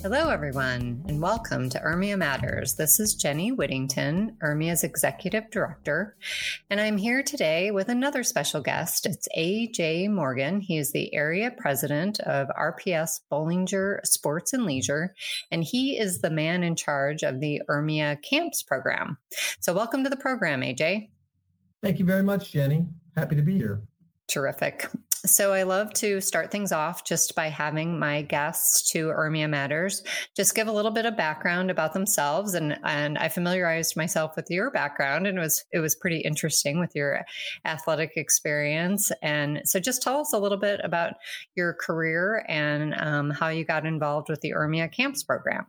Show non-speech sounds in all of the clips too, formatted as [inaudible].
Hello, everyone, and welcome to URMIA Matters. This is Jenny Whittington, URMIA's Executive Director, and I'm here today with another special guest. It's AJ Morgan. He is the Area President of RPS Bollinger Sports and Leisure, and he is the man in charge of the URMIA Camps program. So, welcome to the program, AJ. Thank you very much, Jenny. Happy to be here. Terrific. So I love to start things off just by having my guests to URMIA Matters just give a little bit of background about themselves and and I familiarized myself with your background and it was it was pretty interesting with your athletic experience and so just tell us a little bit about your career and um, how you got involved with the URMIA Camps program.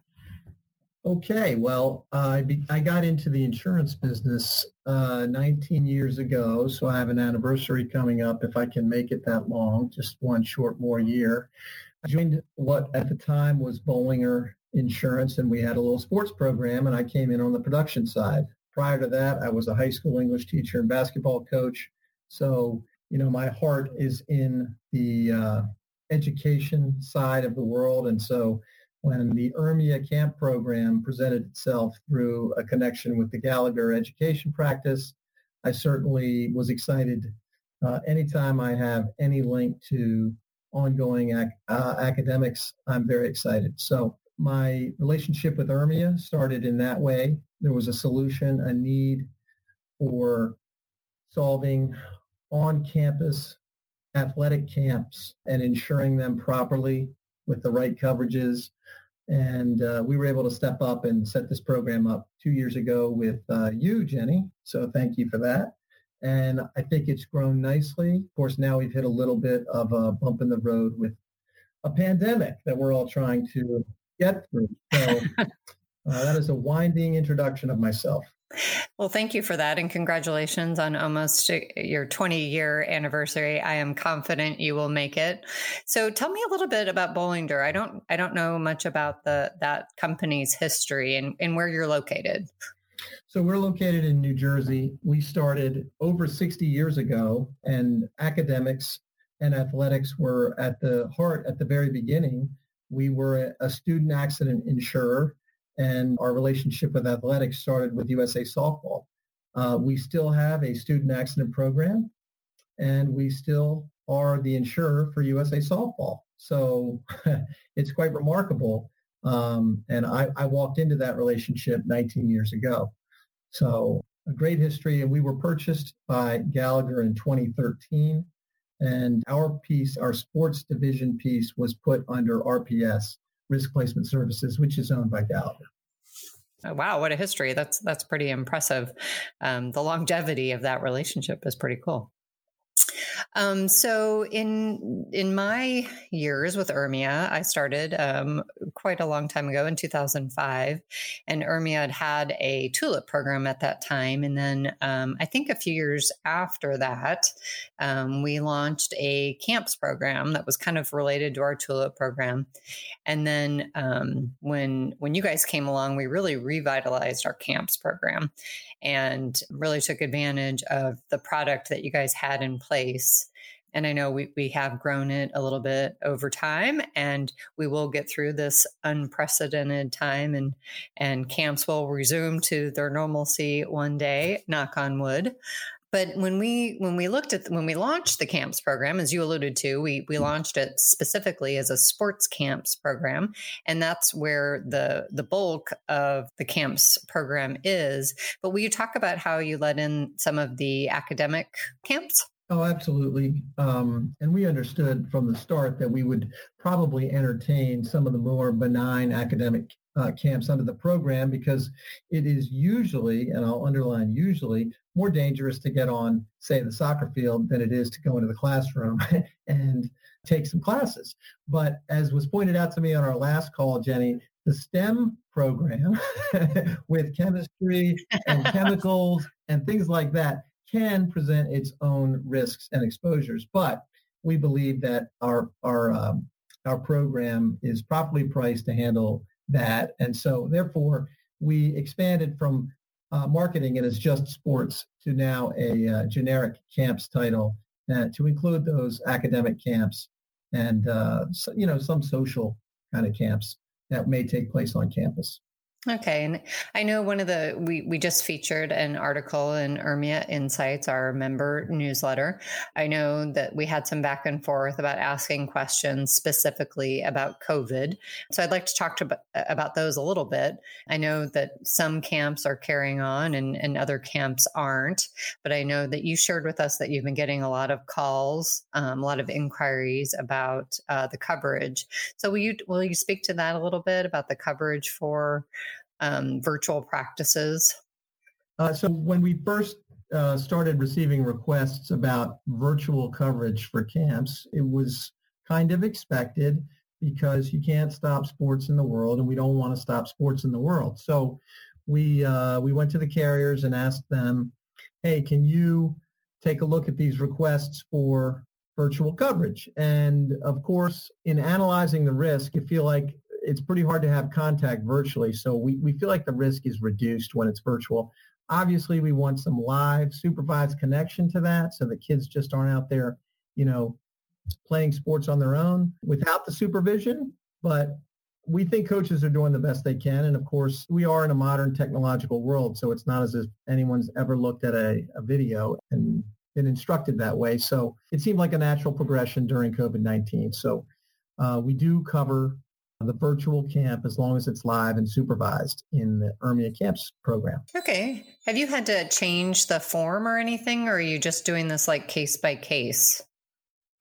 Okay, well, I, be, I got into the insurance business uh, 19 years ago, so I have an anniversary coming up if I can make it that long, just one short more year. I joined what at the time was Bollinger Insurance, and we had a little sports program, and I came in on the production side. Prior to that, I was a high school English teacher and basketball coach. So, you know, my heart is in the uh, education side of the world, and so when the URMIA camp program presented itself through a connection with the Gallagher education practice, I certainly was excited. Uh, anytime I have any link to ongoing ac- uh, academics, I'm very excited. So my relationship with URMIA started in that way. There was a solution, a need for solving on-campus athletic camps and ensuring them properly with the right coverages and uh, we were able to step up and set this program up two years ago with uh, you, Jenny. So thank you for that. And I think it's grown nicely. Of course, now we've hit a little bit of a bump in the road with a pandemic that we're all trying to get through. So [laughs] uh, that is a winding introduction of myself. Well, thank you for that, and congratulations on almost your 20 year anniversary. I am confident you will make it. So, tell me a little bit about Bollinger. I don't, I don't know much about the that company's history and, and where you're located. So we're located in New Jersey. We started over 60 years ago, and academics and athletics were at the heart at the very beginning. We were a student accident insurer and our relationship with athletics started with USA Softball. Uh, we still have a student accident program, and we still are the insurer for USA Softball. So [laughs] it's quite remarkable. Um, and I, I walked into that relationship 19 years ago. So a great history. And we were purchased by Gallagher in 2013. And our piece, our sports division piece was put under RPS, Risk Placement Services, which is owned by Gallagher. Oh, wow, what a history! That's that's pretty impressive. Um, the longevity of that relationship is pretty cool. Um, so in in my years with URMIA, I started um, quite a long time ago in 2005, and URMIA had had a tulip program at that time, and then um, I think a few years after that, um, we launched a camps program that was kind of related to our tulip program, and then um, when when you guys came along, we really revitalized our camps program, and really took advantage of the product that you guys had in place. And I know we, we have grown it a little bit over time and we will get through this unprecedented time and, and camps will resume to their normalcy one day, knock on wood. But when we when we looked at when we launched the camps program, as you alluded to, we we launched it specifically as a sports camps program, and that's where the the bulk of the camps program is. But will you talk about how you let in some of the academic camps? Oh, absolutely. Um, and we understood from the start that we would probably entertain some of the more benign academic uh, camps under the program because it is usually, and I'll underline usually, more dangerous to get on, say, the soccer field than it is to go into the classroom [laughs] and take some classes. But as was pointed out to me on our last call, Jenny, the STEM program [laughs] with chemistry and chemicals [laughs] and things like that can present its own risks and exposures. But we believe that our our um, our program is properly priced to handle that, and so therefore we expanded from uh, marketing it as just sports to now a uh, generic camps title uh, to include those academic camps and uh, so, you know some social kind of camps that may take place on campus. Okay. And I know one of the, we, we just featured an article in URMIA Insights, our member newsletter. I know that we had some back and forth about asking questions specifically about COVID. So I'd like to talk to, about those a little bit. I know that some camps are carrying on and, and other camps aren't, but I know that you shared with us that you've been getting a lot of calls, um, a lot of inquiries about uh, the coverage. So will you, will you speak to that a little bit about the coverage for um, virtual practices? Uh, so when we first uh, started receiving requests about virtual coverage for camps, it was kind of expected because you can't stop sports in the world, and we don't want to stop sports in the world. So we uh, we went to the carriers and asked them, "Hey, can you take a look at these requests for virtual coverage?" And of course, in analyzing the risk, you feel like it's pretty hard to have contact virtually. So we, we feel like the risk is reduced when it's virtual. Obviously, we want some live supervised connection to that so the kids just aren't out there, you know, playing sports on their own without the supervision. But we think coaches are doing the best they can. And of course, we are in a modern technological world. So it's not as if anyone's ever looked at a, a video and been instructed that way. So it seemed like a natural progression during COVID-19. So uh, we do cover the virtual camp as long as it's live and supervised in the URMIA Camps program. Okay. Have you had to change the form or anything, or are you just doing this like case by case?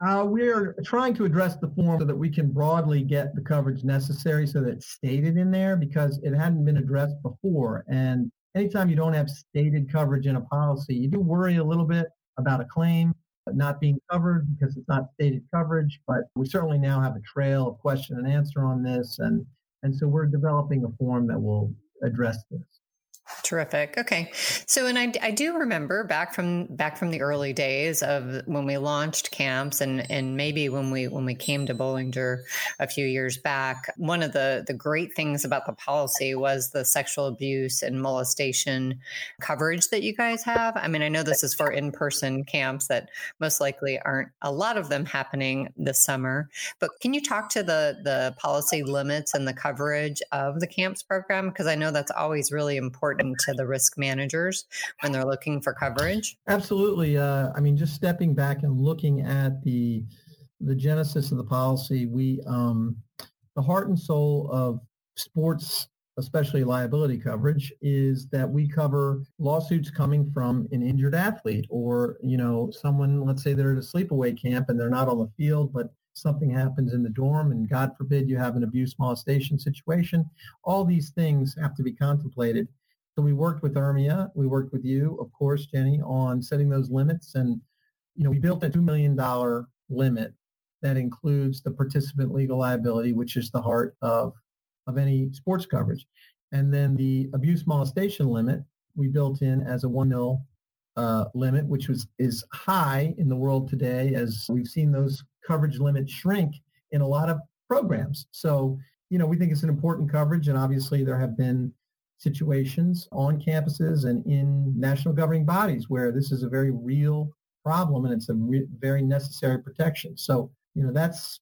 Uh, we're trying to address the form so that we can broadly get the coverage necessary so that it's stated in there because it hadn't been addressed before. And anytime you don't have stated coverage in a policy, you do worry a little bit about a claim Uh, not being covered because it's not stated coverage, but we certainly now have a trail of question and answer on this. And, and so we're developing a form that will address this. Terrific. Okay. So, and I, I do remember back from back from the early days of when we launched camps, and and maybe when we when we came to Bollinger a few years back, one of the the great things about the policy was the sexual abuse and molestation coverage that you guys have. I mean, I know this is for in person camps that most likely aren't a lot of them happening this summer, but can you talk to the the policy limits and the coverage of the camps program because I know that's always really important important to the risk managers when they're looking for coverage? Absolutely. Uh, I mean, just stepping back and looking at the the genesis of the policy, we um, the heart and soul of sports especially liability coverage, is that we cover lawsuits coming from an injured athlete or, you know, someone, let's say they're at a sleepaway camp and they're not on the field, but something happens in the dorm and God forbid you have an abuse molestation situation. All these things have to be contemplated. So we worked with URMIA. We worked with you, of course, Jenny, on setting those limits. And, you know, we built a $2 million limit that includes the participant legal liability, which is the heart of, of any sports coverage. And then the abuse molestation limit we built in as a one mil uh, limit, which was is high in the world today, as we've seen those coverage limits shrink in a lot of programs. So, you know, we think it's an important coverage, and obviously there have been situations on campuses and in national governing bodies where this is a very real problem and it's a re- very necessary protection. So, you know, that's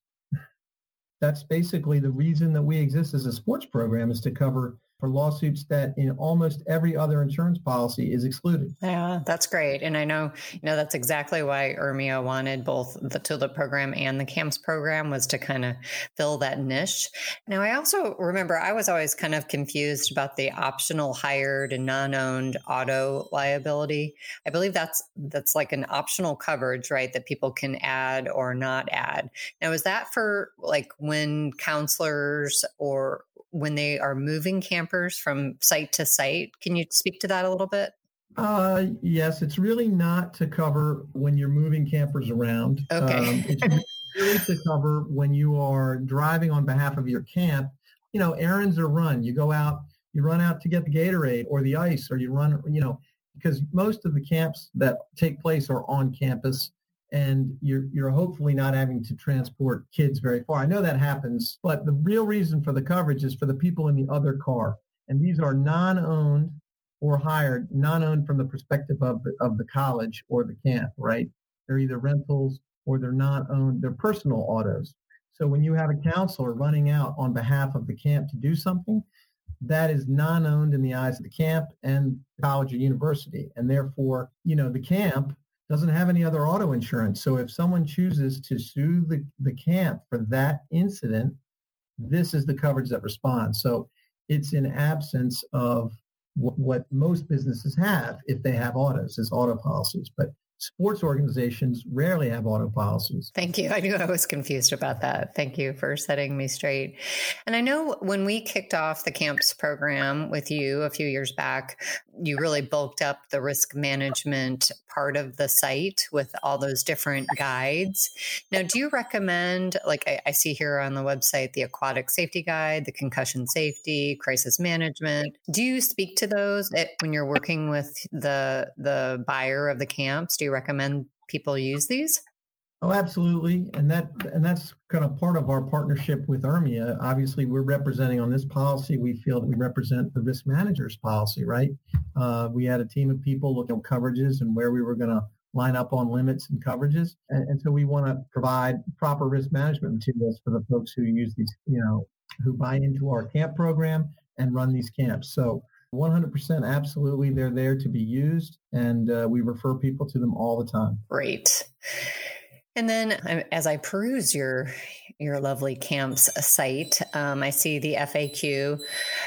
that's basically the reason that we exist as a sports program is to cover for lawsuits that in almost every other insurance policy is excluded. Yeah, that's great. And I know, you know, that's exactly why URMIA wanted both the TULIP program and the CAMPS program was to kind of fill that niche. Now, I also remember I was always kind of confused about the optional hired and non-owned auto liability. I believe that's that's like an optional coverage, right, that people can add or not add. Now, is that for like when counselors or when they are moving campers from site to site. Can you speak to that a little bit? Uh, yes, it's really not to cover when you're moving campers around. Okay. Um, it's really to cover when you are driving on behalf of your camp. You know, errands are run. You go out, you run out to get the Gatorade or the ice, or you run, you know, because most of the camps that take place are on campus and you're you're hopefully not having to transport kids very far. I know that happens, but the real reason for the coverage is for the people in the other car, and these are non-owned or hired, non-owned from the perspective of the, of the college or the camp, right? They're either rentals or they're not owned. They're personal autos. So when you have a counselor running out on behalf of the camp to do something, that is non-owned in the eyes of the camp and college or university. And therefore, you know, the camp doesn't have any other auto insurance. So if someone chooses to sue the, the camp for that incident, this is the coverage that responds. So it's in absence of what, what most businesses have if they have autos, is auto policies. But sports organizations rarely have auto policies. Thank you. I knew I was confused about that. Thank you for setting me straight. And I know when we kicked off the camps program with you a few years back, you really bulked up the risk management part of the site with all those different guides. Now, do you recommend, like I, I see here on the website, the aquatic safety guide, the concussion safety, crisis management? Do you speak to those when you're working with the the buyer of the camps? Do you recommend people use these? Oh, absolutely, and that and that's kind of part of our partnership with URMIA. Obviously, we're representing on this policy. We feel that we represent the risk manager's policy, right? Uh, we had a team of people looking at coverages and where we were going to line up on limits and coverages, and, and so we want to provide proper risk management materials for the folks who use these, you know, who buy into our camp program and run these camps. So 100% absolutely they're there to be used and uh, we refer people to them all the time. Great. And then as i peruse your your lovely camps site um, i see the faq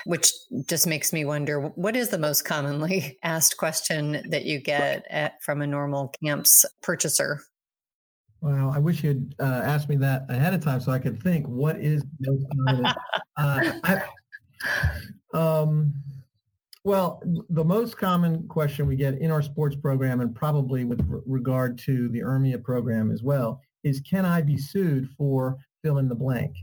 which just makes me wonder what is the most commonly [laughs] asked question that you get at, from a normal camps purchaser? Well, I wish you'd uh, asked me that ahead of time so I could think what is most common. uh, I, um, well, the most common question we get in our sports program and probably with regard to the URMIA program as well is can I be sued for fill in the blank?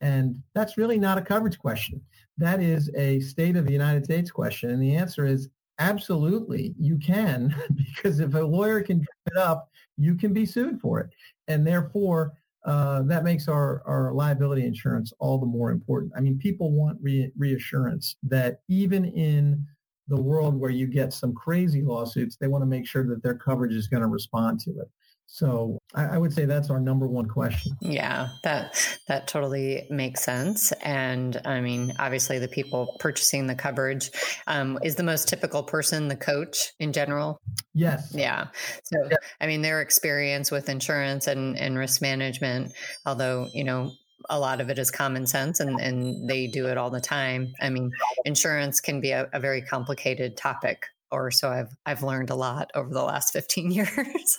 And that's really not a coverage question. That is a state of the United States question. And the answer is absolutely you can [laughs] because if a lawyer can get it up, you can be sued for it. And therefore, uh, that makes our, our liability insurance all the more important. I mean, people want re- reassurance that even in the world where you get some crazy lawsuits, they want to make sure that their coverage is going to respond to it. So I, I, would say that's our number one question. Yeah, that that totally makes sense. And I mean, obviously, the people purchasing the coverage um, is the most typical person, the coach in general. Yes. Yeah. So yeah. I mean, their experience with insurance and, and risk management, although you know a lot of it is common sense and, and they do it all the time. I mean, insurance can be a, a very complicated topic, or so I've I've learned a lot over the last 15 [laughs] years.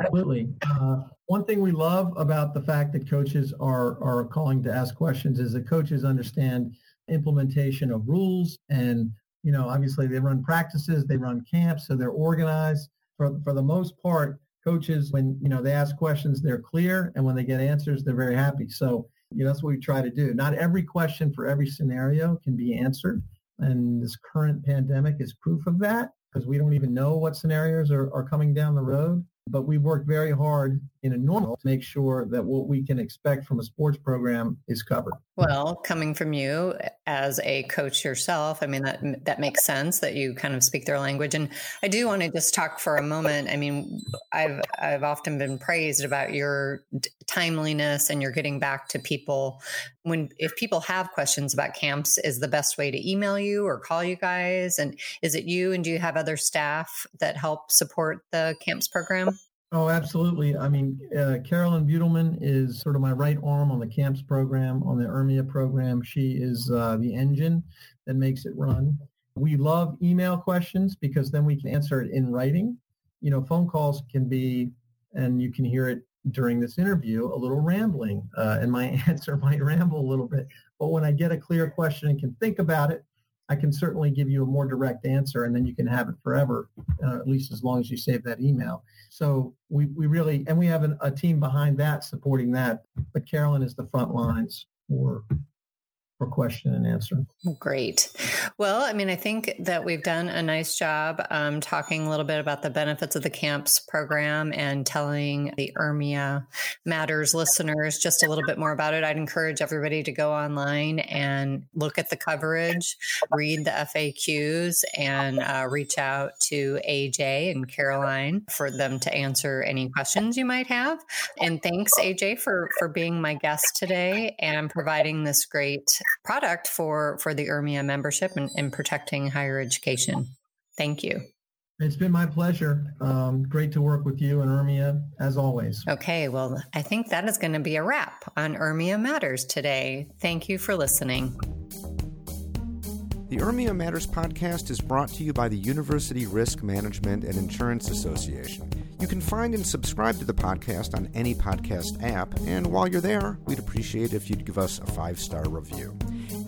Absolutely. Uh, one thing we love about the fact that coaches are are calling to ask questions is that coaches understand implementation of rules and you know obviously they run practices, they run camps, so they're organized. For for the most part, coaches when you know they ask questions, they're clear, and when they get answers, they're very happy. So you know that's what we try to do. Not every question for every scenario can be answered, and this current pandemic is proof of that because we don't even know what scenarios are, are coming down the road. But we've worked very hard in a normal to make sure that what we can expect from a sports program is covered. Well, coming from you as a coach yourself, I mean that that makes sense that you kind of speak their language. And I do want to just talk for a moment. I mean, I've I've often been praised about your timeliness and you're getting back to people when if people have questions about camps is the best way to email you or call you guys and is it you and do you have other staff that help support the camps program? Oh, absolutely. I mean, uh, Carolyn Butelman is sort of my right arm on the CAMPS program, on the URMIA program. She is uh, the engine that makes it run. We love email questions because then we can answer it in writing. You know, phone calls can be, and you can hear it during this interview, a little rambling, uh, and my [laughs] answer might ramble a little bit. But when I get a clear question and can think about it, I can certainly give you a more direct answer, and then you can have it forever, uh, at least as long as you save that email. So we, we really, and we have an, a team behind that supporting that. But Carolyn is the front lines for for question and answer. Great. Well, I mean, I think that we've done a nice job um, talking a little bit about the benefits of the CAMPS program and telling the URMIA Matters listeners just a little bit more about it. I'd encourage everybody to go online and look at the coverage, read the FAQs, and uh, reach out to AJ and Caroline for them to answer any questions you might have. And thanks, AJ, for for being my guest today and providing this great product for for the URMIA membership and, and protecting higher education. Thank you. It's been my pleasure. Um, great to work with you and URMIA as always. Okay, well, I think that is going to be a wrap on URMIA Matters today. Thank you for listening. The URMIA Matters podcast is brought to you by the University Risk Management and Insurance Association. You can find and subscribe to the podcast on any podcast app, and while you're there, we'd appreciate if you'd give us a five star review.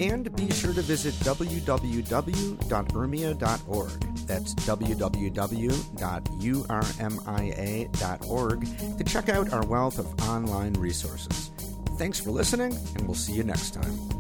And be sure to visit www.urmia.org. That's www.urmia.org to check out our wealth of online resources. Thanks for listening, and we'll see you next time.